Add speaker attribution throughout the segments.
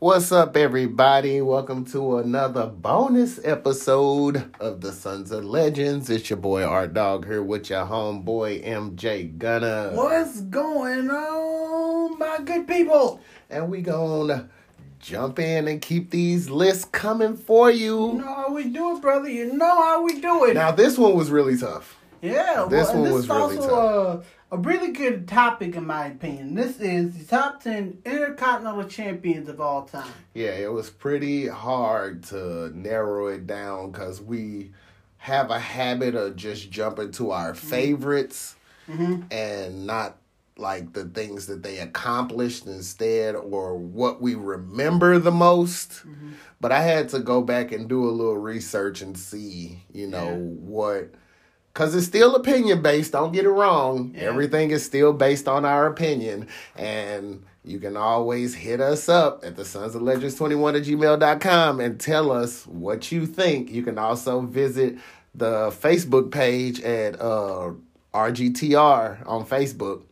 Speaker 1: What's up, everybody? Welcome to another bonus episode of the Sons of Legends. It's your boy Art Dog here with your homeboy MJ Gunner.
Speaker 2: What's going on, my good people?
Speaker 1: And we gonna jump in and keep these lists coming for you.
Speaker 2: You know how we do it, brother. You know how we do it.
Speaker 1: Now, this one was really tough.
Speaker 2: yeah,
Speaker 1: this
Speaker 2: well,
Speaker 1: one
Speaker 2: this
Speaker 1: was really
Speaker 2: tough. a, a really good topic, in my opinion. This is the top 10 Intercontinental Champions of all time.
Speaker 1: Yeah, it was pretty hard to narrow it down because we have a habit of just jumping to our mm-hmm. favorites mm-hmm. and not like the things that they accomplished instead or what we remember the most. Mm-hmm. But I had to go back and do a little research and see, you know,
Speaker 2: Yeah.
Speaker 1: what. Because it's still opinion based, don't get it wrong.
Speaker 2: Yeah.
Speaker 1: Everything is still based on our opinion. And you can always hit us up at the sons of legends 21 at gmail.com and tell us what you think. You can also visit the Facebook page at uh, RGTR on Facebook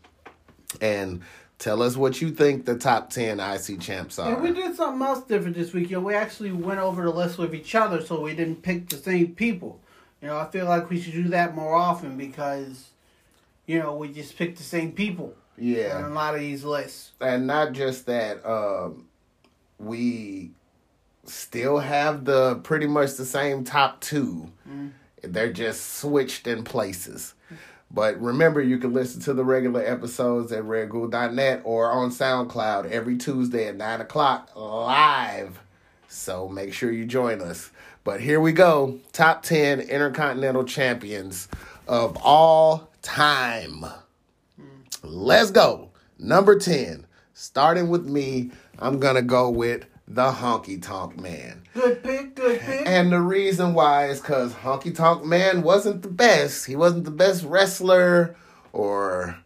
Speaker 1: and tell us what you think the top 10 IC champs are.
Speaker 2: And we did something else different this week. You know, we actually went over the list with each other, so we didn't pick the same people. You know, I feel like we should do that more often because, you know, we just pick the same people
Speaker 1: yeah.
Speaker 2: on a lot of these lists.
Speaker 1: and not just that um we still have the pretty much the same top 2 they're just switched in places. But remember you can listen to the regular episodes at redghoul.net or on soundcloud every tuesday at 9 o'clock live. So make sure you join us but here we go top 10 intercontinental champions of all time Let's go. Number 10. Starting with me, I'm going to go with the Honky Tonk Man.
Speaker 2: Good pick, good pick.
Speaker 1: And the reason why is because Honky Tonk Man wasn't the best. He wasn't the best wrestler or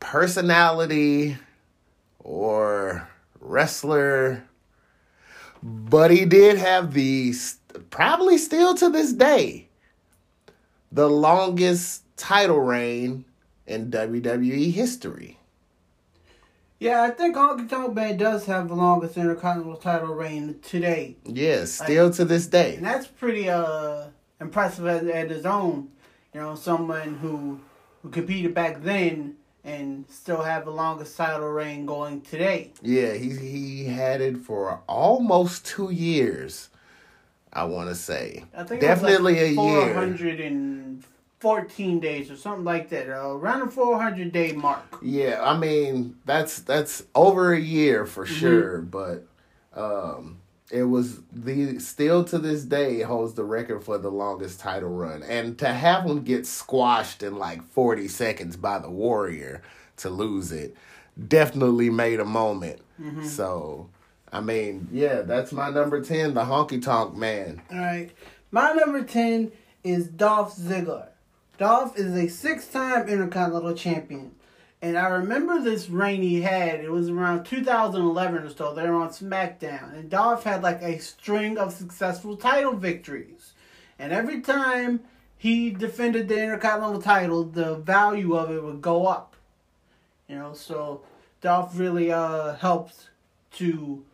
Speaker 1: personality or wrestler. But he did have the, probably still to this day, the longest title reign in WWE history.
Speaker 2: Yeah, I think Honky Tonk Man does have the longest Intercontinental title reign today.
Speaker 1: Yes, still to this day.
Speaker 2: And that's pretty uh impressive at, at his own. You know, someone who who competed back then and still have the longest title reign going today.
Speaker 1: Yeah, he he had it for almost two years. I want to say
Speaker 2: I think
Speaker 1: definitely
Speaker 2: like
Speaker 1: a year.
Speaker 2: 414 days or something like that. Uh, around the 400 day mark.
Speaker 1: Yeah, I mean that's that's over a year for
Speaker 2: Mm-hmm.
Speaker 1: sure, but um it was the still to this day holds the record for the longest title run. And to have him get squashed in like 40 seconds by the Warrior to lose it definitely made a moment.
Speaker 2: Mm-hmm.
Speaker 1: So I mean, yeah, that's my number 10, the honky tonk man.
Speaker 2: All right. My number 10 is Dolph Ziggler. Dolph is a six time Intercontinental Champion. And I remember this reign he had. It was around 2011 or so. They were on SmackDown. And Dolph had like a string of successful title victories. And every time he defended the Intercontinental title, the value of it would go up. You know, so Dolph really uh, helped to,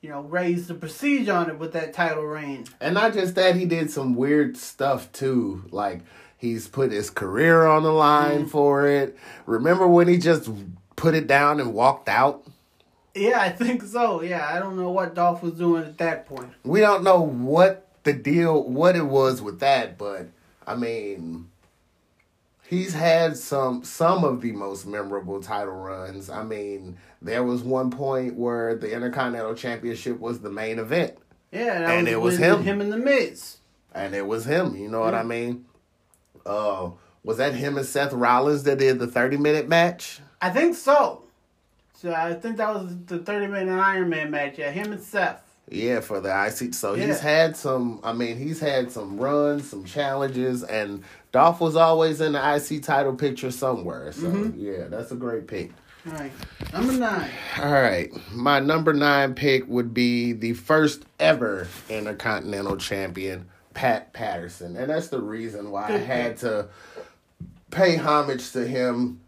Speaker 2: you know, raise the prestige on it with that title reign.
Speaker 1: And not just that, he did some weird stuff too. Like he's put his career on the line mm. for it. Remember when he just put it down and walked out?
Speaker 2: Yeah, I think so. Yeah, I don't know what Dolph was doing at that point.
Speaker 1: We don't know what the deal, what it was with that, but I mean, he's had some some of the most memorable title runs. I mean, there was one point where the Intercontinental Championship was the main event.
Speaker 2: Yeah, that
Speaker 1: And it was him.
Speaker 2: Him in the Miz.
Speaker 1: and it was him. You know what I mean? Uh, was that him and Seth Rollins that did the thirty minute match?
Speaker 2: I think so. So I think that was the 30 minute Iron Man match. Yeah, him and Seth.
Speaker 1: Yeah, for the IC. So
Speaker 2: Yeah.
Speaker 1: he's had some. I mean, he's had some runs, some challenges, and Dolph was always in the IC title picture somewhere. So
Speaker 2: Mm-hmm.
Speaker 1: yeah, that's a great pick.
Speaker 2: All right, number nine.
Speaker 1: All right, my number nine pick would be the first ever Intercontinental Champion, Pat Patterson, and that's the reason why I had to pay homage to him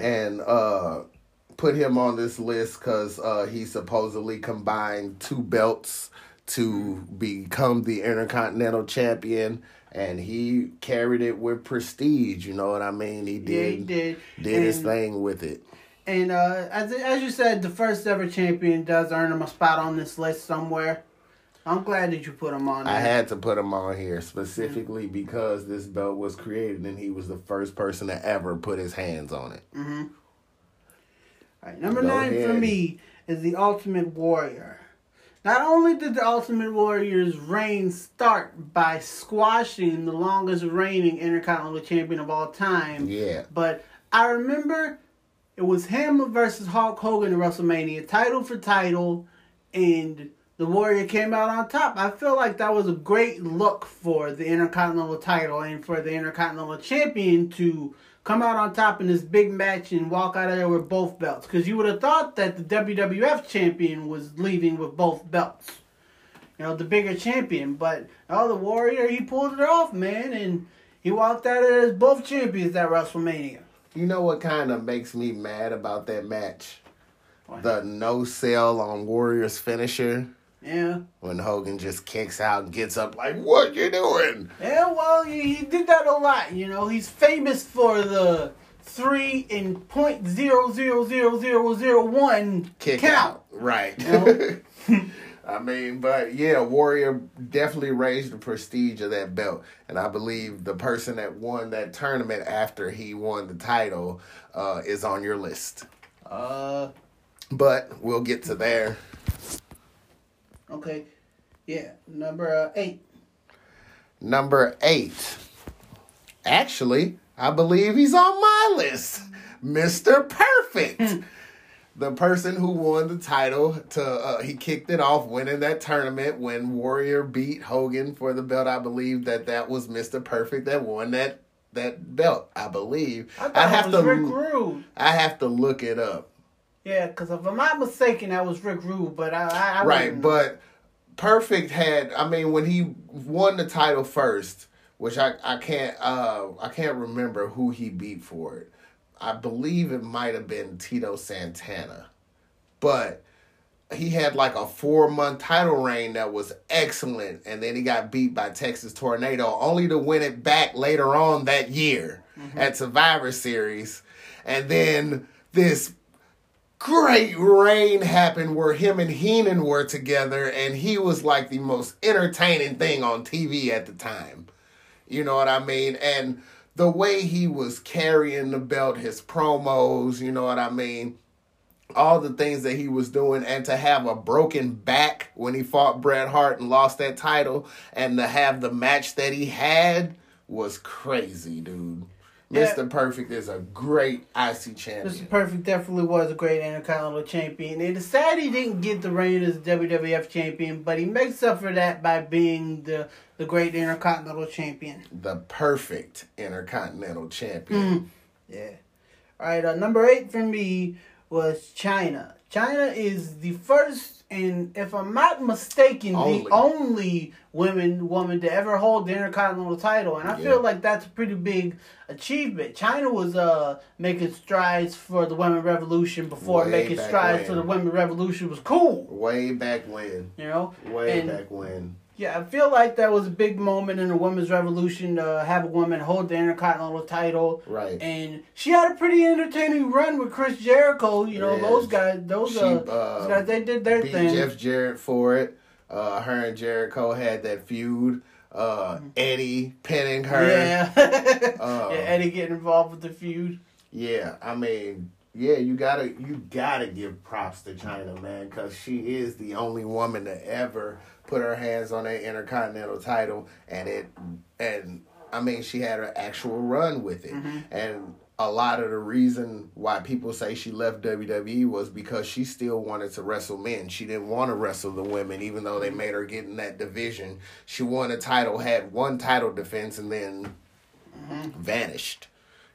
Speaker 1: and uh put him on this list because uh, he supposedly combined two belts to become the Intercontinental Champion, and he carried it with prestige. You know what I mean? He did.
Speaker 2: Yeah, he did.
Speaker 1: Did his thing with it.
Speaker 2: And uh, as as you said, the first ever champion does earn him a spot on this list somewhere. I'm glad that you put him on. There.
Speaker 1: I had to put him on here specifically because this belt was created and he was the first person to ever put his hands on it.
Speaker 2: All right, number
Speaker 1: Go
Speaker 2: nine for me is the Ultimate Warrior. Not only did the Ultimate Warrior's reign start by squashing the longest reigning Intercontinental Champion of all time,
Speaker 1: Yeah.
Speaker 2: but I remember it was him versus Hulk Hogan at WrestleMania, title for title, and the Warrior came out on top. I feel like that was a great look for the Intercontinental title and for the Intercontinental Champion to come out on top in this big match and walk out of there with both belts. Because you would have thought that the WWF Champion was leaving with both belts. You know, the bigger champion. But, oh, the Warrior, he pulled it off, man, and he walked out of there as both champions at WrestleMania.
Speaker 1: You know what kind of makes me mad about that match?
Speaker 2: What?
Speaker 1: The no sell on Warriors finisher
Speaker 2: Yeah.
Speaker 1: when Hogan just kicks out and gets up like, "What you doing?"
Speaker 2: Yeah, well, he, he did that a lot. You know, he's famous for the three and point zero zero zero zero zero one
Speaker 1: Kick
Speaker 2: count.
Speaker 1: out, right?
Speaker 2: You
Speaker 1: I mean, but yeah, Warrior definitely raised the prestige of that belt, and I believe the person that won that tournament after he won the title uh, is on your list.
Speaker 2: Uh,
Speaker 1: But we'll get to there.
Speaker 2: Okay, yeah, number uh, eight.
Speaker 1: Number eight. Actually, I believe he's on my list. Mr. Perfect. the person who won the title to uh, he kicked it off winning that tournament when Warrior beat Hogan for the belt. I believe that that was Mr. Perfect that won that that belt. I believe.
Speaker 2: I
Speaker 1: I have to
Speaker 2: Rick Rude.
Speaker 1: I have to look it up.
Speaker 2: Yeah, because if I'm not mistaken, that was Rick Rude. But I, I, I
Speaker 1: right, but Perfect had I mean when he won the title first, which I I can't uh I can't remember who he beat for it. I believe it might have been Tito Santana. But he had like a 4 month title reign that was excellent and then he got beat by Texas Tornado only to win it back later on that year at Survivor Series. And then this great reign happened where him and Heenan were together, and he was like the most entertaining thing on TV at the time. You know what I mean? And the way he was carrying the belt, his promos, you know what I mean? All the things that he was doing, and to have a broken back when he fought Bret Hart and lost that title, and to have the match that he had was crazy, dude.
Speaker 2: Yeah.
Speaker 1: Mr. Perfect is a great IC champion.
Speaker 2: Mr. Perfect definitely was a great Intercontinental Champion. It's sad he didn't get the reign as WWF Champion, but he makes up for that by being the, the great Intercontinental Champion.
Speaker 1: the perfect intercontinental champion.
Speaker 2: Yeah. All right. Uh, number eight for me was Chyna. Chyna is the first, and if I'm not mistaken,
Speaker 1: Only.
Speaker 2: the only women woman to ever hold the Intercontinental title, and I
Speaker 1: Yeah.
Speaker 2: feel like that's a pretty big achievement. Chyna was uh making strides for the women revolution before
Speaker 1: Way
Speaker 2: making strides
Speaker 1: when.
Speaker 2: to the women revolution was cool.
Speaker 1: Way back when.
Speaker 2: You know.
Speaker 1: Way
Speaker 2: And-
Speaker 1: back when.
Speaker 2: Yeah, I feel like that was a big moment in the women's revolution to have a woman hold the Intercontinental title.
Speaker 1: Right.
Speaker 2: And she had a pretty entertaining run with Chris Jericho. You know,
Speaker 1: Yeah.
Speaker 2: those guys, those,
Speaker 1: She,
Speaker 2: uh,
Speaker 1: uh,
Speaker 2: those guys, they did their
Speaker 1: Beat
Speaker 2: thing.
Speaker 1: Jeff Jarrett for it. Uh, her and Jericho had that feud. Uh, Eddie pinning her.
Speaker 2: Yeah.
Speaker 1: Uh,
Speaker 2: yeah, Eddie getting involved with the feud.
Speaker 1: Yeah, I mean, yeah, you gotta you gotta give props to Chyna, man, because she is the only woman to ever put her hands on that intercontinental title, and it and I mean, she had an actual run with it, mm-hmm. and a lot of the reason why people say she left WWE was because she still wanted to wrestle men. She didn't want to wrestle the women, even though they mm-hmm. made her get in that division. She won a title, had one title defense, and then mm-hmm. vanished.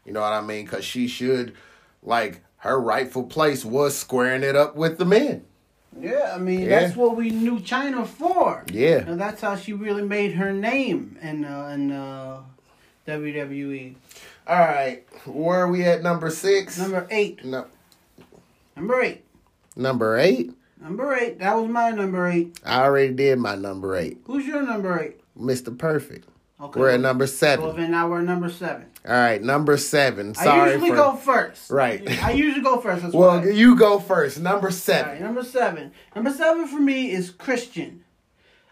Speaker 1: You know what I mean? Because she should, like, her rightful place was squaring it up with the men.
Speaker 2: Yeah, I mean
Speaker 1: Yeah.
Speaker 2: that's what we knew Chyna for.
Speaker 1: Yeah.
Speaker 2: and that's how she really made her name in uh, in uh, WWE.
Speaker 1: All right, where are we at? Number six.
Speaker 2: Number eight,
Speaker 1: no.
Speaker 2: Number eight.
Speaker 1: Number eight.
Speaker 2: Number eight. That was my number eight.
Speaker 1: I already did my number eight.
Speaker 2: Who's your number eight?
Speaker 1: Mr. Perfect.
Speaker 2: Okay.
Speaker 1: We're at number
Speaker 2: Well,
Speaker 1: seven.
Speaker 2: then now we're at number seven.
Speaker 1: All right, number seven.
Speaker 2: I
Speaker 1: Sorry
Speaker 2: usually
Speaker 1: for.
Speaker 2: go first.
Speaker 1: Right.
Speaker 2: I usually go first.
Speaker 1: Well,
Speaker 2: why.
Speaker 1: you go first. Number
Speaker 2: All right,
Speaker 1: seven.
Speaker 2: number seven. Number seven for me is Christian.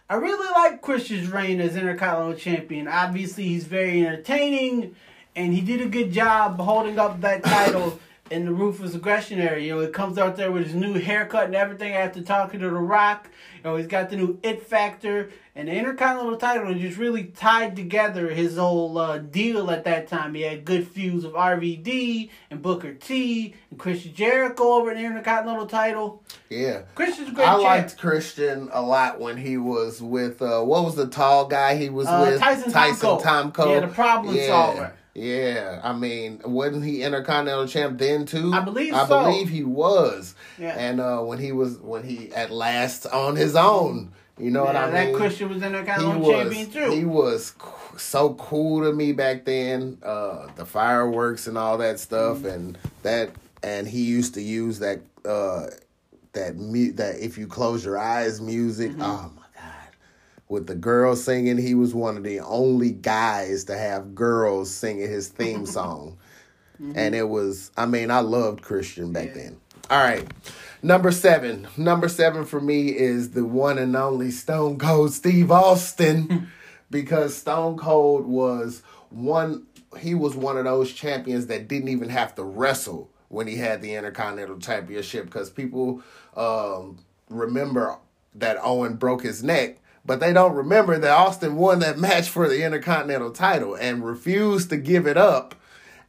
Speaker 2: I really like Christian's reign as Intercontinental Champion. Obviously, he's very entertaining, and he did a good job holding up that title in the Ruthless Aggression area. You know, he comes out there with his new haircut and everything after talking to The Rock. You know, he's got the new It Factor, and the Intercontinental title just really tied together his whole uh, deal at that time. He had good feuds with RVD and Booker T and Christian Jericho over in the Intercontinental title.
Speaker 1: Yeah.
Speaker 2: Christian's a great
Speaker 1: I
Speaker 2: champ.
Speaker 1: liked Christian a lot when he was with uh what was the tall guy he was
Speaker 2: Uh,
Speaker 1: with?
Speaker 2: Tyson Tomko.
Speaker 1: Tomko.
Speaker 2: Yeah, the problem
Speaker 1: yeah.
Speaker 2: solver.
Speaker 1: Yeah, I mean, wasn't he Intercontinental Champ then too?
Speaker 2: I believe
Speaker 1: I
Speaker 2: so.
Speaker 1: believe he was.
Speaker 2: Yeah.
Speaker 1: And uh when he was when he at last on his own, you know what I
Speaker 2: that
Speaker 1: mean?
Speaker 2: That Christian was in there kind
Speaker 1: he
Speaker 2: of
Speaker 1: was
Speaker 2: champion too.
Speaker 1: he was so cool to me back then. Uh, the fireworks and all that stuff,
Speaker 2: Mm-hmm.
Speaker 1: and that and he used to use that uh, that mu- that if you close your eyes music.
Speaker 2: Mm-hmm.
Speaker 1: Oh! With the girls singing, he was one of the only guys to have girls singing his theme song, and it was. I mean, I loved Christian back
Speaker 2: Mm-hmm. Yeah.
Speaker 1: then. All right. Number seven. Number seven for me is the one and only Stone Cold Steve Austin. because Stone Cold was one he was one of those champions that didn't even have to wrestle when he had the Intercontinental Championship because people um, remember that Owen broke his neck. But they don't remember that Austin won that match for the Intercontinental title and refused to give it up.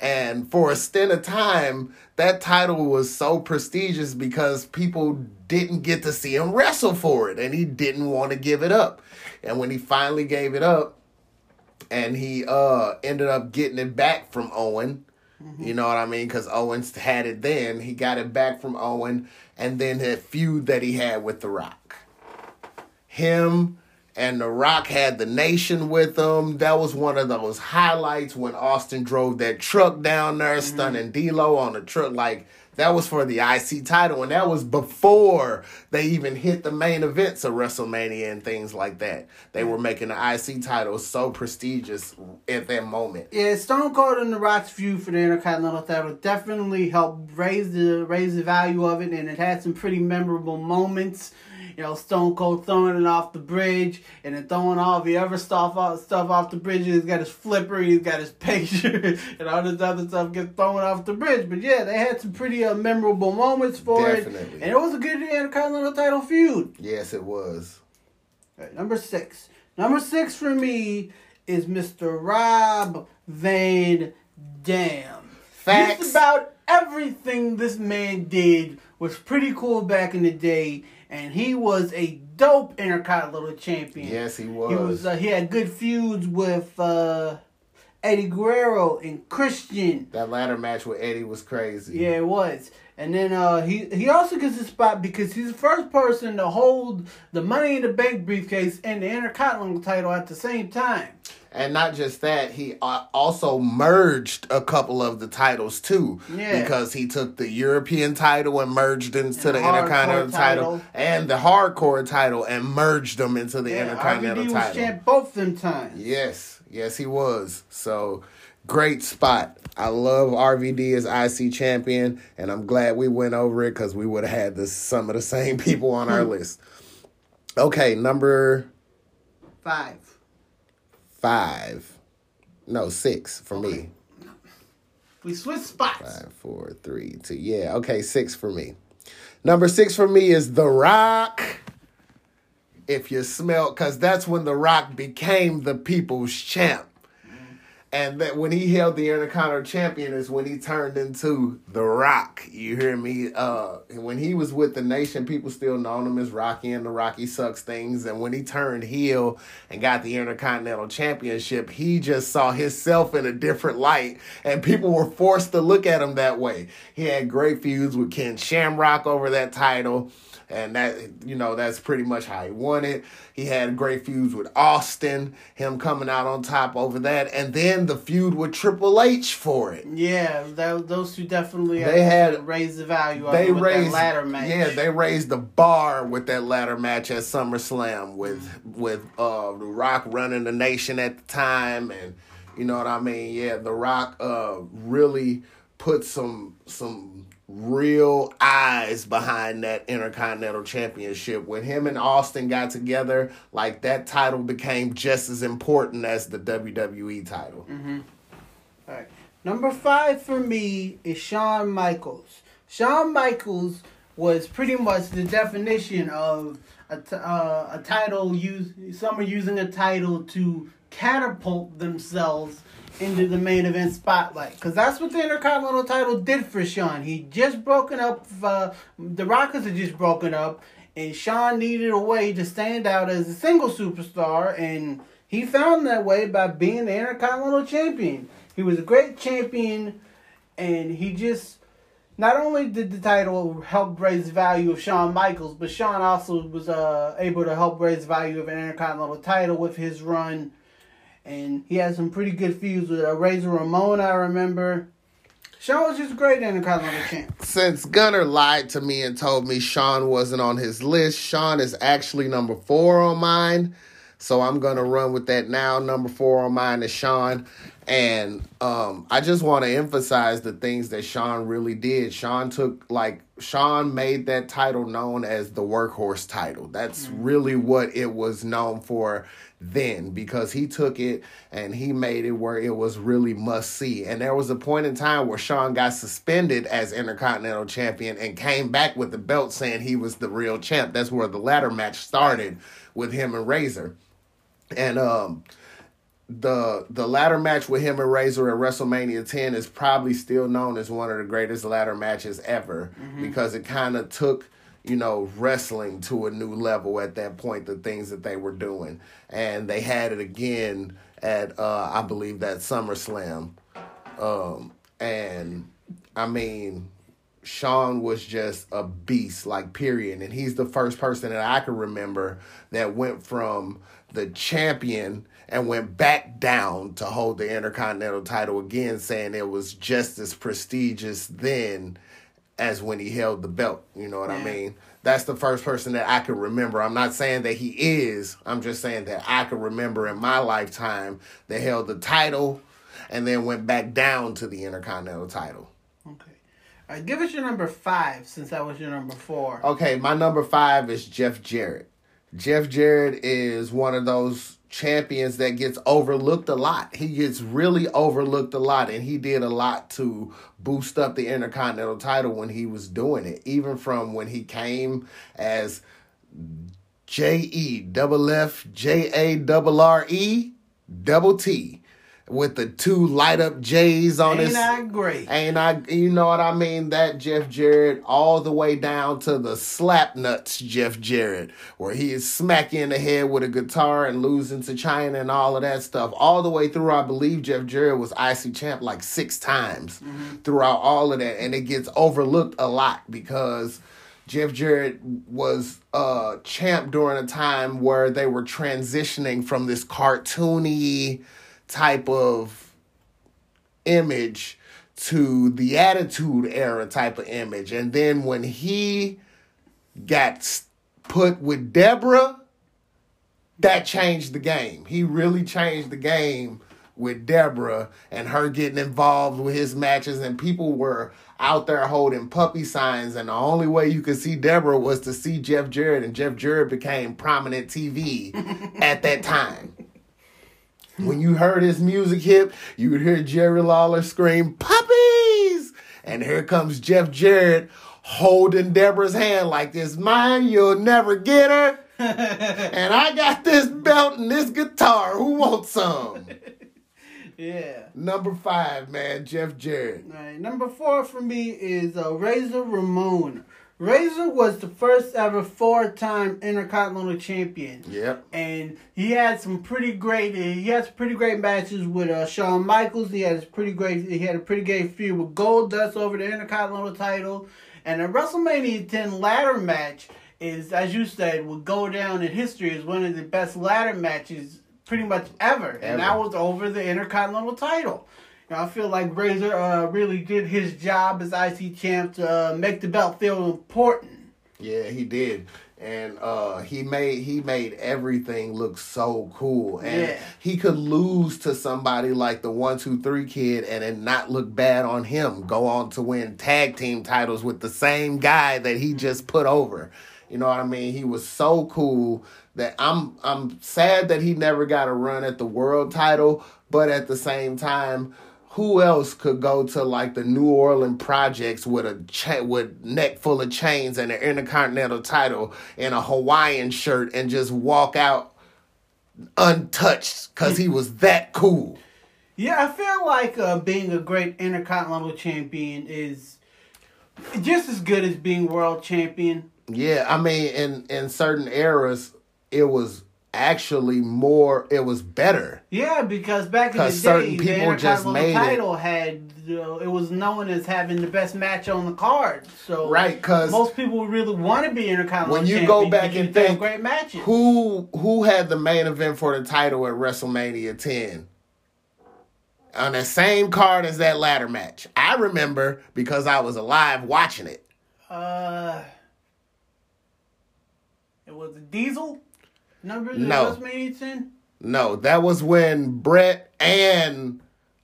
Speaker 1: And for a stint of time, that title was so prestigious because people didn't get to see him wrestle for it, and he didn't want to give it up. And when he finally gave it up, and he uh ended up getting it back from Owen, you know what I mean? Because Owens had it then. He got it back from Owen, and then that feud that he had with The Rock. Him and The Rock had the nation with them. That was one of those highlights when Austin drove that truck down there, mm-hmm. stunning D'Lo on the truck. Like that was for the IC title, and that was before they even hit the main events of WrestleMania and things like that. They were making the IC title so prestigious at that moment.
Speaker 2: Yeah, Stone Cold and The Rock's feud for the Intercontinental title definitely helped raise the raise the value of it, and it had some pretty memorable moments. You know, Stone Cold throwing it off the bridge, and then throwing all the other stuff off stuff off the bridge. He's got his flipper, he's got his picture, and all this other stuff gets thrown off the bridge. But yeah, they had some pretty uh, memorable moments for
Speaker 1: Definitely.
Speaker 2: it, and it was a good Intercontinental title feud.
Speaker 1: Yes, it was.
Speaker 2: Alright, number six. Number six for me is Mr. Rob Van Dam.
Speaker 1: Facts.
Speaker 2: Just about everything this man did was pretty cool back in the day, and he was a dope Intercontinental champion.
Speaker 1: Yes, he
Speaker 2: He
Speaker 1: was.
Speaker 2: was. Uh, he had good feuds with uh, Eddie Guerrero and Christian.
Speaker 1: that ladder match with Eddie was crazy.
Speaker 2: Yeah, it was. And then uh, he he also gets a spot because he's the first person to hold the Money in the Bank briefcase and the Intercontinental title at the same time.
Speaker 1: And not just that, he uh, also merged a couple of the titles too.
Speaker 2: Yeah.
Speaker 1: Because he took the European title and merged into
Speaker 2: And
Speaker 1: the, Intercontinental title,
Speaker 2: title.
Speaker 1: and the Hardcore title and merged them into the
Speaker 2: Yeah,
Speaker 1: Intercontinental
Speaker 2: RVD was
Speaker 1: title.
Speaker 2: champ both them times.
Speaker 1: Yes, yes, he was. So great spot. I love RVD as IC champion, and I'm glad we went over it because we would have had this, some of the same people on our list. Okay, number
Speaker 2: Five.
Speaker 1: Five. No, six for me.
Speaker 2: We switched spots.
Speaker 1: Five, four, three, two. Yeah, okay, six for me. Number six for me is The Rock. If you smell, because that's when The Rock became the people's champ. And that when he held the Intercontinental Champion is when he turned into The Rock. You hear me? Uh, when he was with the Nation, people still known him as Rocky and the Rocky Sucks things. And when he turned heel and got the Intercontinental Championship, he just saw himself in a different light, and people were forced to look at him that way. He had great feuds with Ken Shamrock over that title. And that you know that's pretty much how he won it. He had great feuds with Austin, him coming out on top over that, and then the feud with Triple H for it.
Speaker 2: Yeah, that, those two definitely
Speaker 1: They had-
Speaker 2: raised the value of
Speaker 1: They raised
Speaker 2: that ladder match.
Speaker 1: yeah, they raised the bar with that ladder match at SummerSlam with with uh The Rock running the nation at the time, and you know what I mean. Yeah, The Rock uh really put some some real eyes behind that Intercontinental Championship. When him and Austin got together, like that title became just as important as the WWE title.
Speaker 2: All right. Number five for me is Shawn Michaels. Shawn Michaels was pretty much the definition of a, t- uh, a title use someone using a title to catapult themselves into the main event spotlight because that's what the Intercontinental title did for Shawn. He just broken up. Uh, the Rockers had just broken up, and Shawn needed a way to stand out as a single superstar, and he found that way by being the Intercontinental Champion. He was a great champion, and he just not only did the title help raise the value of Shawn Michaels, but Shawn also was uh, able to help raise the value of an Intercontinental title with his run. And he had some pretty good feuds with uh, Razor Ramon, I remember. Shawn was just great Intercontinental champ.
Speaker 1: since Gunner lied to me and told me Shawn wasn't on his list, Shawn is actually number four on mine. So I'm gonna run with that now. Number four on mine is Shawn. And um, I just want to emphasize the things that Shawn really did. Shawn took like Shawn made that title known as the workhorse title. That's really what it was known for then because he took it and he made it where it was really must see. And there was a point in time where Shawn got suspended as Intercontinental Champion and came back with the belt saying he was the real champ. That's where the ladder match started with him and Razor. And um the the ladder match with him and Razor at WrestleMania 10 is probably still known as one of the greatest ladder matches ever because it kind of took you know wrestling to a new level at that point the things that they were doing and they had it again at uh I believe that SummerSlam um and I mean Shawn was just a beast, like period. And he's the first person that I can remember that went from the champion and went back down to hold the Intercontinental title again, saying it was just as prestigious then as when he held the belt. You know what I mean? That's the first person that I can remember. I'm not saying that he is, I'm just saying that I can remember in my lifetime that held the title and then went back down to the Intercontinental title.
Speaker 2: Okay. All right, give us your number five since that was your number four.
Speaker 1: Okay, my number five is Jeff Jarrett. Jeff Jarrett is one of those champions that gets overlooked a lot. He gets really overlooked a lot, and he did a lot to boost up the Intercontinental title when he was doing it. Even from when he came as J E double F J A double R E double T with the two light up J's on it.
Speaker 2: Ain't
Speaker 1: his
Speaker 2: I great?
Speaker 1: and I, you know what I mean? That Jeff Jarrett, all the way down to the slap nuts Jeff Jarrett, where he is smacking the head with a guitar and losing to Chyna and all of that stuff. All the way through, I believe Jeff Jarrett was IC champ like six times throughout all of that, and it gets overlooked a lot because. Jeff Jarrett was uh champ during a time where they were transitioning from this cartoony type of image to the attitude era type of image. And then when he got put with Deborah, that changed the game. He really changed the game with Deborah and her getting involved with his matches and people were out there holding puppy signs and the only way you could see Deborah was to see Jeff Jarrett and Jeff Jarrett became prominent TV at that time. When you heard his music hit, you would hear Jerry Lawler scream, Puppies! And here comes Jeff Jarrett holding Deborah's hand like this, mine, you'll never get her. and I got this belt and this guitar. Who wants some?
Speaker 2: Yeah.
Speaker 1: Number five, man, Jeff Jarrett.
Speaker 2: All right, number four for me is uh, Razor Ramon. Razor was the first ever four-time Intercontinental Champion.
Speaker 1: Yep.
Speaker 2: and he had some pretty great. He had some pretty great matches with uh, Shawn Michaels. He had a pretty great. He had a pretty great feud with Goldust over the Intercontinental title, and the WrestleMania 10 ladder match is, as you said, will go down in history as one of the best ladder matches pretty much ever,
Speaker 1: Ever.
Speaker 2: and that was over the Intercontinental title. I feel like Razor uh, really did his job as IC champ to uh, make the belt feel important.
Speaker 1: Yeah, he did. And uh he made he made everything look so cool. And
Speaker 2: Yeah.
Speaker 1: he could lose to somebody like the one two three kid and it not look bad on him. Go on to win tag team titles with the same guy that he just put over. You know what I mean? He was so cool that I'm I'm sad that he never got a run at the world title, but at the same time, who else could go to like the New Orleans projects with a cha- with neck full of chains and an intercontinental title and a Hawaiian shirt and just walk out untouched because he was that cool.
Speaker 2: Yeah, I feel like uh, being a great Intercontinental champion is just as good as being world champion.
Speaker 1: Yeah, I mean, in in certain eras, it was actually more. It was better.
Speaker 2: Yeah, because back in the
Speaker 1: 'Cause certain
Speaker 2: day, the
Speaker 1: people just
Speaker 2: Intercontinental
Speaker 1: made it-
Speaker 2: title had you know, it was known as having the best match on the card. So
Speaker 1: right because
Speaker 2: most people really want to be Intercontinental.
Speaker 1: when you go back and think
Speaker 2: great matches.
Speaker 1: who who had the main event for the title at WrestleMania 10 on the same card as that ladder match. I remember because I was alive watching it.
Speaker 2: Uh, it was Diesel. Number
Speaker 1: No.
Speaker 2: WrestleMania 10?
Speaker 1: No, that was when Bret and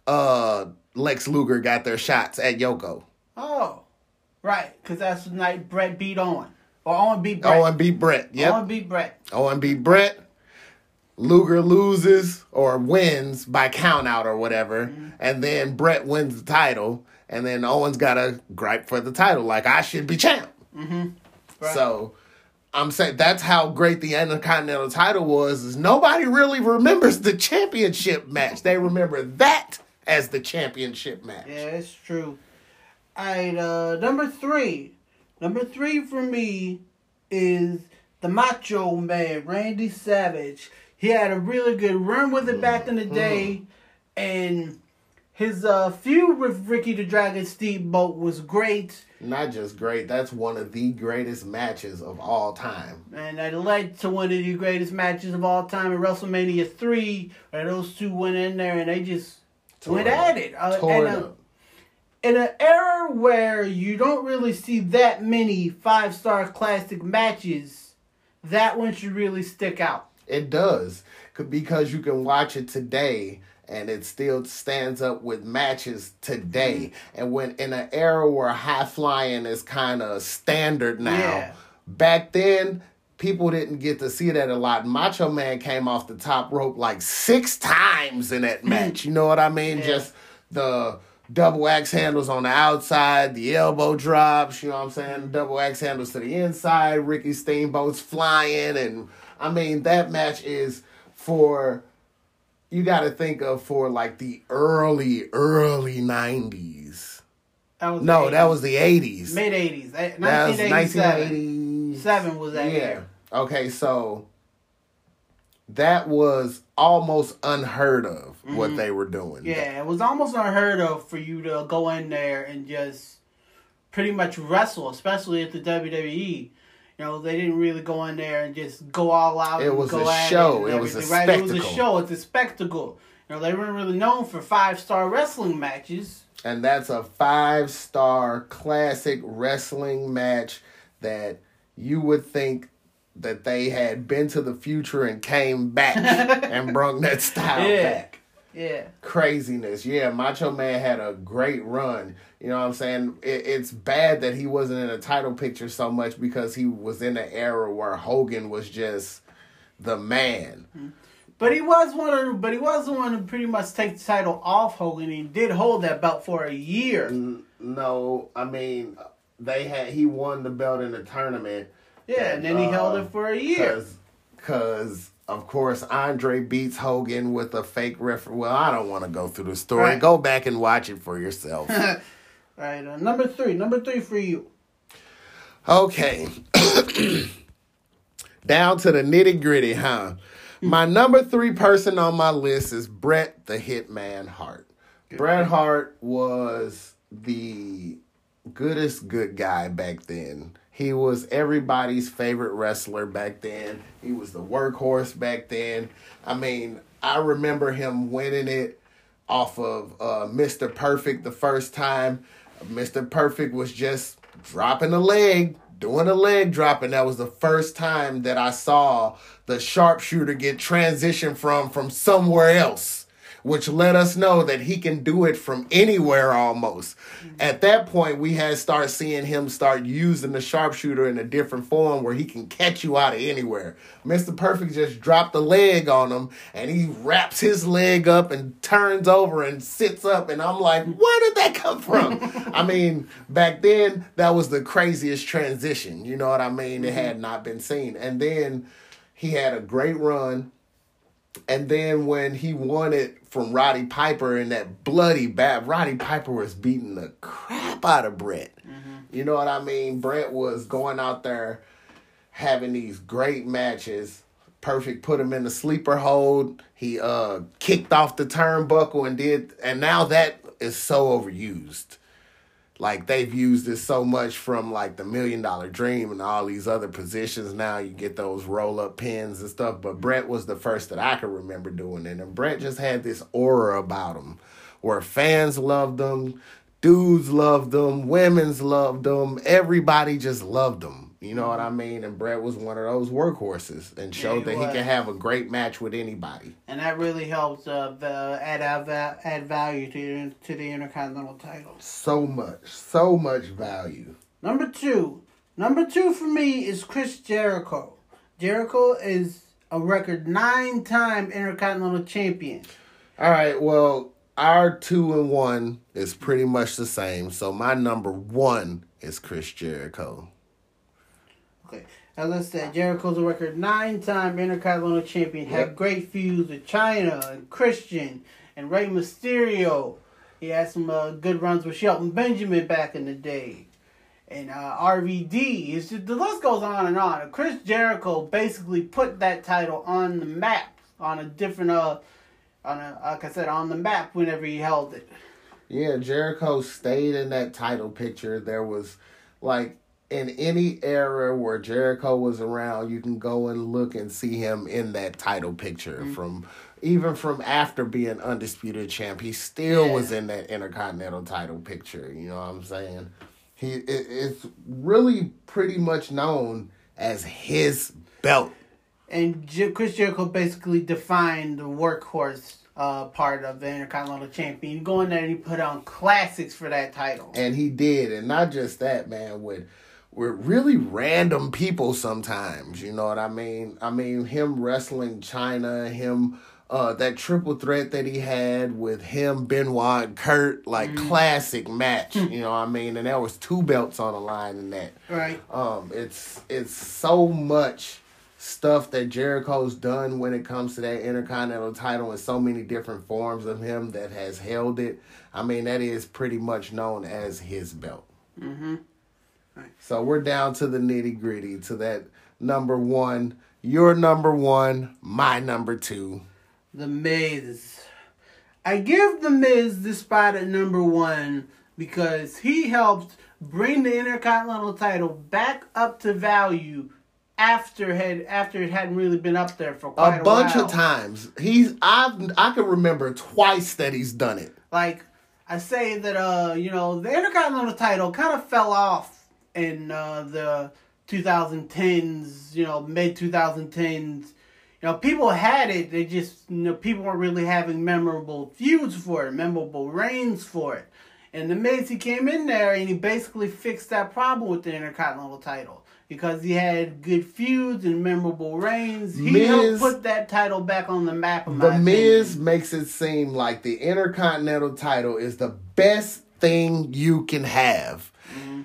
Speaker 1: uh Lex Luger got their shots at Yoko.
Speaker 2: Oh, right, because that's the night Bret beat Owen, or Owen beat Bret.
Speaker 1: Owen beat Bret. Yep.
Speaker 2: Owen beat Bret.
Speaker 1: Owen beat Bret. Luger loses or wins by count out or whatever, and then Bret wins the title, and then Owens got a gripe for the title, like I should be champ. Mm-hmm.
Speaker 2: Right.
Speaker 1: So I'm saying that's how great the Intercontinental title was. Is nobody really remembers the championship match? They remember that as the championship match.
Speaker 2: Yeah, it's true. Alright, uh, number three. Number three for me is the Macho Man, Randy Savage. He had a really good run with it back in the day, and his uh, feud with Ricky the Dragon Steamboat was great,
Speaker 1: Not just great, that's one of the greatest matches of all time.
Speaker 2: and that led to one of the greatest matches of all time in WrestleMania 3, where those two went in there and they just went
Speaker 1: Tore
Speaker 2: at
Speaker 1: it.
Speaker 2: Uh,
Speaker 1: Tore
Speaker 2: and,
Speaker 1: up.
Speaker 2: in an era where you don't really see that many five star classic matches, that one should really stick out.
Speaker 1: It does because you can watch it today and it still stands up with matches today. Mm-hmm. And when in an era where high flying is kind of standard now,
Speaker 2: Yeah.
Speaker 1: back then people didn't get to see that a lot. Macho Man came off the top rope like six times in that match. You know what I mean?
Speaker 2: Yeah.
Speaker 1: Just the double axe handles on the outside, the elbow drops, you know what I'm saying? Mm-hmm. Double axe handles to the inside, Ricky Steamboat's flying and I mean that match is for you got to think of for like the early early 90s.
Speaker 2: That was
Speaker 1: No, that was the 80s.
Speaker 2: mid eighties.
Speaker 1: That was
Speaker 2: 1987.
Speaker 1: 1980.
Speaker 2: Seven was that
Speaker 1: Yeah.
Speaker 2: year.
Speaker 1: Okay, so that was almost unheard of what they were doing.
Speaker 2: Mm-hmm. Yeah, it was almost unheard of for you to go in there and just pretty much wrestle, especially at the WWE. You know, they didn't really go in there and just go all out.
Speaker 1: It was a show.
Speaker 2: and
Speaker 1: It was a
Speaker 2: right? It was a show. It's a spectacle. You know, they weren't really known for five star wrestling matches.
Speaker 1: And that's a five star classic wrestling match that you would think that they had been to the future and came back and brought that style
Speaker 2: Yeah.
Speaker 1: back.
Speaker 2: Yeah.
Speaker 1: craziness. Yeah, Macho Man had a great run. You know what I'm saying? It, it's bad that he wasn't in a title picture so much because he was in an era where Hogan was just the man. Mm-hmm.
Speaker 2: But he was one of, but he was the one to pretty much take the title off Hogan. He did hold that belt for a year.
Speaker 1: No, I mean they had he won the belt in the tournament.
Speaker 2: Yeah, and then he held it um, for a year.
Speaker 1: Cause, of course Andre beats Hogan with a fake referee. Well, I don't want to go through the story.
Speaker 2: Right.
Speaker 1: Go back and watch it for yourself.
Speaker 2: Right, uh, number three. Number three for you.
Speaker 1: Okay. Down to the nitty gritty, huh? My number three person on my list is Bret the Hitman Hart. Bret Hart was the goodest good guy back then. He was everybody's favorite wrestler back then. He was the workhorse back then. I mean, I remember him winning it off of uh, Mr. Perfect the first time. Mr. Perfect was just dropping a leg, doing a leg drop, and that was the first time that I saw the sharpshooter get transitioned from from somewhere else which let us know that he can do it from anywhere almost. Mm-hmm. At that point, we had start seeing him start using the sharpshooter in a different form where he can catch you out of anywhere. Mr. Perfect just dropped the leg on him and he wraps his leg up and turns over and sits up and I'm like, where did that come from? I mean, back then that was the craziest transition, you know what I mean? It had not been seen. And then he had a great run and then when he won it from Roddy Piper in that bloody bad, Roddy Piper was beating the crap out of Bret. Mm-hmm. You know what I mean? Bret was going out there having these great matches. Perfect put him in the sleeper hold. He uh kicked off the turnbuckle and did and now that is so overused like they've used this so much from like the million dollar dream and all these other positions. Now you get those roll up pins and stuff. But bret was the first that i could remember doing it. And bret just had this aura about him where fans loved him dudes loved him women's loved him everybody just loved him you know what I mean? And Bret was one of those workhorses and showed yeah, that was. he can have a great match with anybody.
Speaker 2: And that really helps uh, add add value to to the Intercontinental title.
Speaker 1: So much, so much value.
Speaker 2: Number two, number two for me is Chris Jericho. Jericho is a record nine time Intercontinental champion.
Speaker 1: All right, well, our two and one is pretty much the same. So my number one is Chris Jericho.
Speaker 2: Okay. As I said, Jericho's a record nine time Intercontinental Champion. Yep. Had great feuds with Chyna and Christian and Rey Mysterio. He had some uh, good runs with Shelton Benjamin back in the day. And uh, RVD. It's just, the list goes on and on. Chris Jericho basically put that title on the map, on a different, uh, on a, like I said, on the map whenever he held it.
Speaker 1: Yeah, Jericho stayed in that title picture. There was like in any era where Jericho was around, you can go and look and see him in that title picture mm-hmm. from even from after being undisputed champ, he still yeah. was in that intercontinental title picture. You know what I'm saying? He it, it's really pretty much known as his belt.
Speaker 2: And Chris Jericho basically defined the workhorse uh, part of the Intercontinental Champion. You go in there and he put on classics for that title.
Speaker 1: And he did, and not just that, man. With with really random people sometimes. You know what I mean? I mean him wrestling Chyna, him uh that triple threat that he had with him, Benoit, and Kurt, like mm. classic match. Hmm. you know what I mean? And there was two belts on the line in that.
Speaker 2: Right.
Speaker 1: Um, it's it's so much stuff that Jericho's done when it comes to that Intercontinental title in so many different forms of him that has held it. I mean, that is pretty much known as his belt.
Speaker 2: Mm-hmm.
Speaker 1: So we're down to the nitty gritty, to that number one. Your number one, my number two.
Speaker 2: The Miz. I give The Miz the spot at number one because he helped bring the Intercontinental title back up to value after had after it hadn't really been up there for quite a,
Speaker 1: a bunch while. of times. He's I've I can remember twice that he's done it.
Speaker 2: Like I say that uh you know the Intercontinental title kind of fell off in uh, the 2010s, you know, mid 2010s. You know, people had it. They just, you know, people weren't really having memorable feuds for it, memorable reigns for it. And the Miz, he came in there and he basically fixed that problem with the Intercontinental title because he had good feuds and memorable reigns. He Miz, helped put that title back on the map.
Speaker 1: the Miz makes it seem like the Intercontinental title is the best thing you can have. Mm-hmm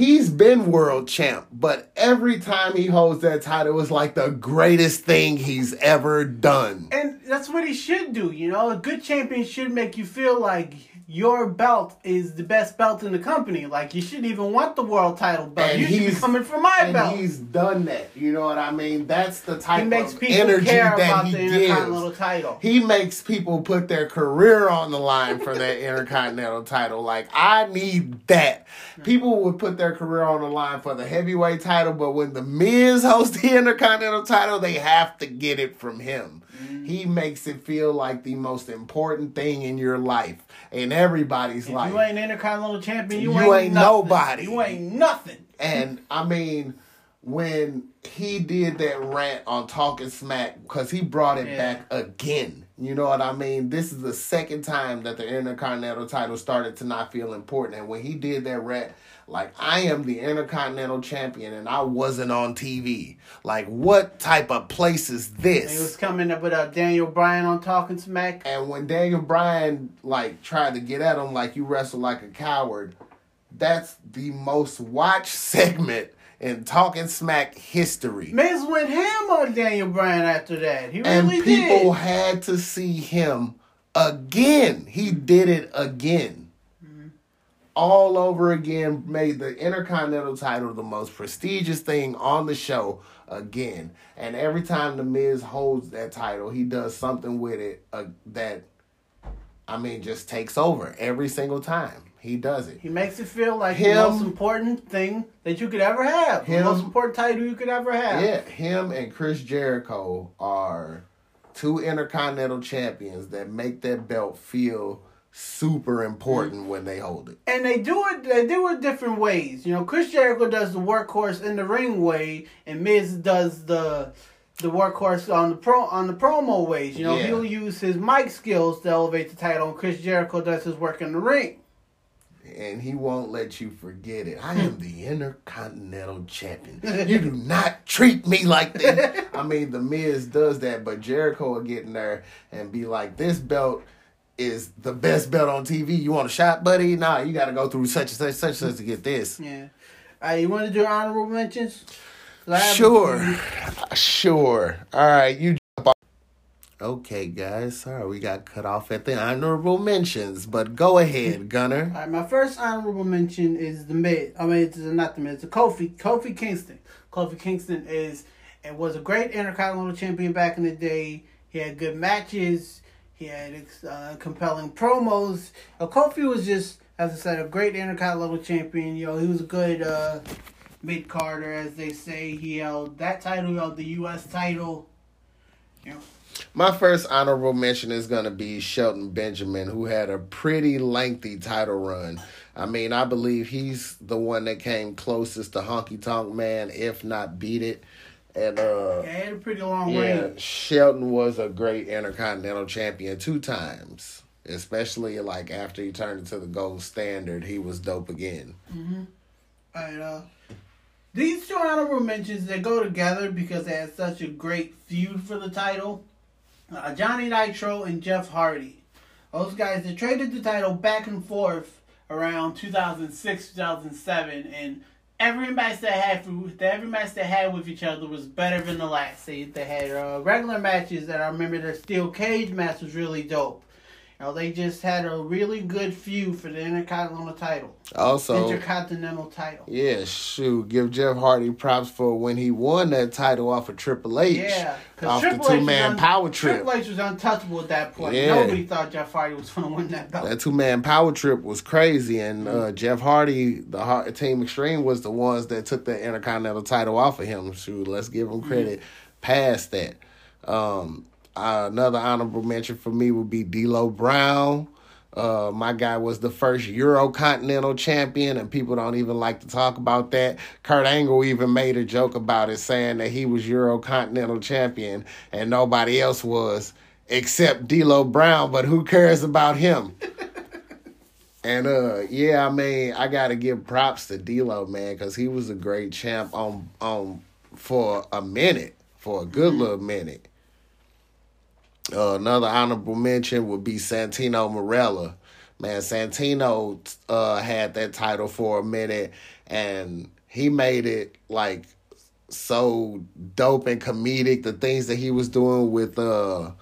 Speaker 1: he's been world champ, but every time he holds that title, it's like the greatest thing he's ever done.
Speaker 2: And that's what he should do, you know? A good champion should make you feel like your belt is the best belt in the company. Like you shouldn't even want the world title belt.
Speaker 1: And
Speaker 2: you should be
Speaker 1: he's-
Speaker 2: coming for my
Speaker 1: and
Speaker 2: belt.
Speaker 1: he's done that. You know what I mean? That's the type
Speaker 2: He makes
Speaker 1: of
Speaker 2: people
Speaker 1: energy
Speaker 2: care
Speaker 1: that
Speaker 2: about
Speaker 1: he
Speaker 2: the
Speaker 1: gives.
Speaker 2: Intercontinental title.
Speaker 1: He makes people put their career on the line for that Intercontinental title. Like I need that. People would put their career on the line for the heavyweight title, but when the Miz hosts the Intercontinental title, they have to get it from him.
Speaker 2: Mm-hmm.
Speaker 1: He makes it feel like the most important thing in your life, in everybody's
Speaker 2: If
Speaker 1: life.
Speaker 2: you ain't Intercontinental champion, you,
Speaker 1: You
Speaker 2: ain't,
Speaker 1: ain't nobody.
Speaker 2: You ain't nothing.
Speaker 1: And I mean, when he did that rant on Talking Smack, because he brought it
Speaker 2: Yeah.
Speaker 1: back again. You know what I mean? This is the second time that the Intercontinental title started to not feel important. And when he did that rant, like, I am the Intercontinental champion and I wasn't on TV. Like, what type of place is this?
Speaker 2: He was coming up with uh, Daniel Bryan on Talking Smack.
Speaker 1: And when Daniel Bryan like tried to get at him like you wrestle like a coward, that's the most watched segment in talking smack history.
Speaker 2: Miz went ham on Daniel Bryan after that. He
Speaker 1: And
Speaker 2: really
Speaker 1: people
Speaker 2: did.
Speaker 1: had to see him again. He did it again. All over again, made the Intercontinental title the most prestigious thing on the show again. And every time The Miz holds that title, he does something with it uh, that, I mean, just takes over every single time. He does it.
Speaker 2: He makes it feel like
Speaker 1: Him-
Speaker 2: the most important thing that you could ever have.
Speaker 1: Him-
Speaker 2: the most important title you could ever have.
Speaker 1: Yeah, him and Chris Jericho are two intercontinental champions that make that belt feel super important when they hold it.
Speaker 2: And they do it they do it different ways. You know, Chris Jericho does the workhorse in the ring way and Miz does the the workhorse on the pro on the promo ways. You know,
Speaker 1: Yeah.
Speaker 2: he'll use his mic skills to elevate the title and Chris Jericho does his work in the ring.
Speaker 1: And he won't let you forget it. I am the intercontinental champion. You do not treat me like that. I mean, the Miz does that, but Jericho will get in there and be like, "This belt is the best belt on TV. You want a shot, buddy? Nah, you got to go through such and such, such and such to get this."
Speaker 2: Yeah. Uh, you want to do honorable mentions? 'Cause I have a
Speaker 1: Sure. Sure. All right, you. Okay, guys. Sorry, we got cut off at the honorable mentions, but go ahead, Gunner.
Speaker 2: All right, my first honorable mention is the Miz. I mean, it's not the Miz. It's Kofi. Kofi Kingston. Kofi Kingston is and was a great Intercontinental champion back in the day. He had good matches. He had uh, compelling promos. Uh, Kofi was just, as I said, a great Intercontinental champion. You know, he was a good uh, mid carder, as they say. He held that title. He held the U.S. title.
Speaker 1: My first honorable mention is going to be Shelton Benjamin, who had a pretty lengthy title run. I mean, I believe he's the one that came closest to Honky Tonk Man, if not beat it. And uh,
Speaker 2: yeah, had a pretty long
Speaker 1: Yeah,
Speaker 2: reign.
Speaker 1: Shelton was a great intercontinental champion two times. Especially like after he turned into the gold standard, he was dope again.
Speaker 2: And uh, these two honorable mentions they go together because they had such a great feud for the title. Uh, Johnny Nitro and Jeff Hardy, those guys they traded the title back and forth around 2006, 2007, and every match they had every match they had with each other was better than the last. They they had uh, regular matches that I remember their steel cage match was really dope. Know, they just had a really good feud for the Intercontinental title.
Speaker 1: Also,
Speaker 2: Intercontinental title.
Speaker 1: yeah, shoot, give Jeff Hardy props for when he won that title off of Triple H.
Speaker 2: Yeah,
Speaker 1: off
Speaker 2: Triple
Speaker 1: the
Speaker 2: H
Speaker 1: two man
Speaker 2: was un-
Speaker 1: power trip.
Speaker 2: Triple H was untouchable at that point.
Speaker 1: Yeah.
Speaker 2: Nobody thought Jeff Hardy was going to win that belt.
Speaker 1: That two man power trip was crazy, and
Speaker 2: Mm-hmm.
Speaker 1: uh, Jeff Hardy, the Har- Team Extreme, was the ones that took the Intercontinental title off of him. Shoot, let's give him credit. Past that, um, uh, another honorable mention for me would be D'Lo Brown. Uh, my guy was the first Eurocontinental champion, and people don't even like to talk about that. Kurt Angle even made a joke about it, saying that he was Eurocontinental champion and nobody else was except D'Lo Brown. But who cares about him? And uh, yeah, I mean, I gotta give props to D'Lo, man, because he was a great champ on on for a minute, for a good little minute. Uh, another honorable mention would be Santino Marella. Man, Santino uh, had that title for a minute, and he made it like so dope and comedic. The things that he was doing with uh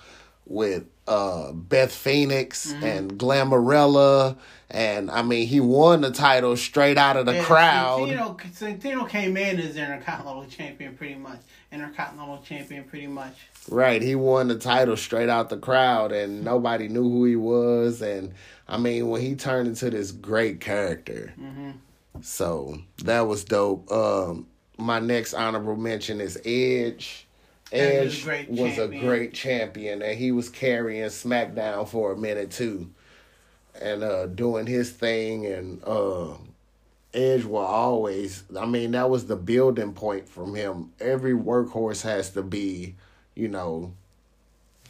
Speaker 1: with uh Beth Phoenix and Glamarella and I mean he won the title straight out of the
Speaker 2: Yeah,
Speaker 1: crowd.
Speaker 2: Santino, Santino came in as Intercontinental Champion pretty much. Intercontinental Champion pretty much.
Speaker 1: Right, he won the title straight out the crowd and nobody knew who he was and I mean when he turned into this great character. So that was dope. Um my next honorable mention is Edge.
Speaker 2: Edge was
Speaker 1: Edge
Speaker 2: a great
Speaker 1: was a
Speaker 2: champion.
Speaker 1: great champion and he was carrying SmackDown for a minute too. And uh doing his thing and uh Edge will always I mean that was the building point from him. Every workhorse has to be, you know,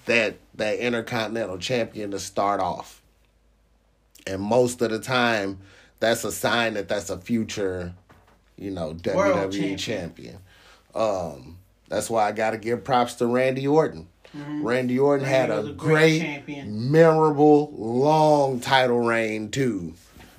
Speaker 1: that that intercontinental champion to start off. And most of the time that's a sign that that's a future, you know, WWE
Speaker 2: champion.
Speaker 1: champion. Um that's why I got to give props to Randy Orton. Randy Orton had
Speaker 2: Mm-hmm. Randy
Speaker 1: a
Speaker 2: was a great
Speaker 1: great,
Speaker 2: champion.
Speaker 1: memorable, long title reign too.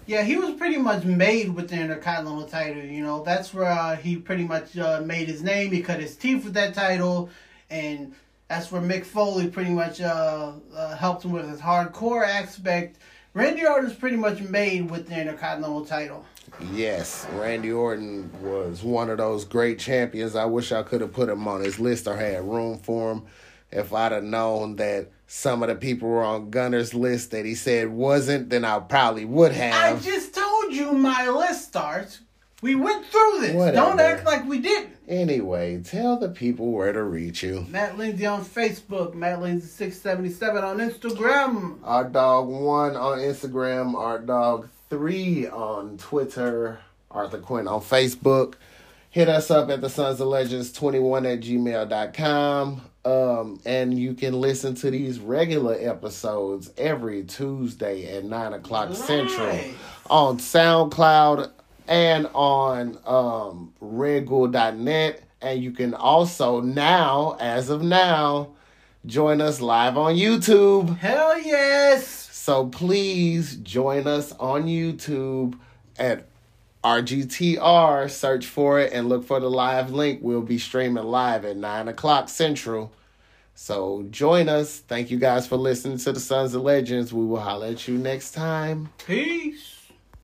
Speaker 2: Yeah, he was pretty much made with the Intercontinental title. You know, that's where uh, he pretty much uh, made his name. He cut his teeth with that title, and that's where Mick Foley pretty much uh, uh, helped him with his hardcore aspect. Randy Orton's pretty much made with the Intercontinental title.
Speaker 1: Yes, Randy Orton was one of those great champions. I wish I could have put him on his list or had room for him. If I'd have known that some of the people were on Gunner's list that he said wasn't, then I probably would have.
Speaker 2: I just told you my list starts. We went through this.
Speaker 1: Whatever.
Speaker 2: Don't act like we didn't.
Speaker 1: Anyway, tell the people where to reach you.
Speaker 2: Matt Lindsay on Facebook, Matt Lindsay six seventy seven on Instagram.
Speaker 1: Art Dog One on Instagram, Art Dog Three on Twitter, Arthur Quinn on Facebook. Hit us up at the Sons of Legends 21 at gmail.com. Um, and you can listen to these regular episodes every Tuesday at 9 o'clock Central on SoundCloud and on um, redghoul.net. And you can also now, as of now, join us live on YouTube.
Speaker 2: Hell yes.
Speaker 1: So please join us on YouTube at RGTR. Search for it and look for the live link. We'll be streaming live at 9 o'clock Central. So join us. Thank you guys for listening to the Sons of Legends. We will holler at you next time.
Speaker 2: Peace.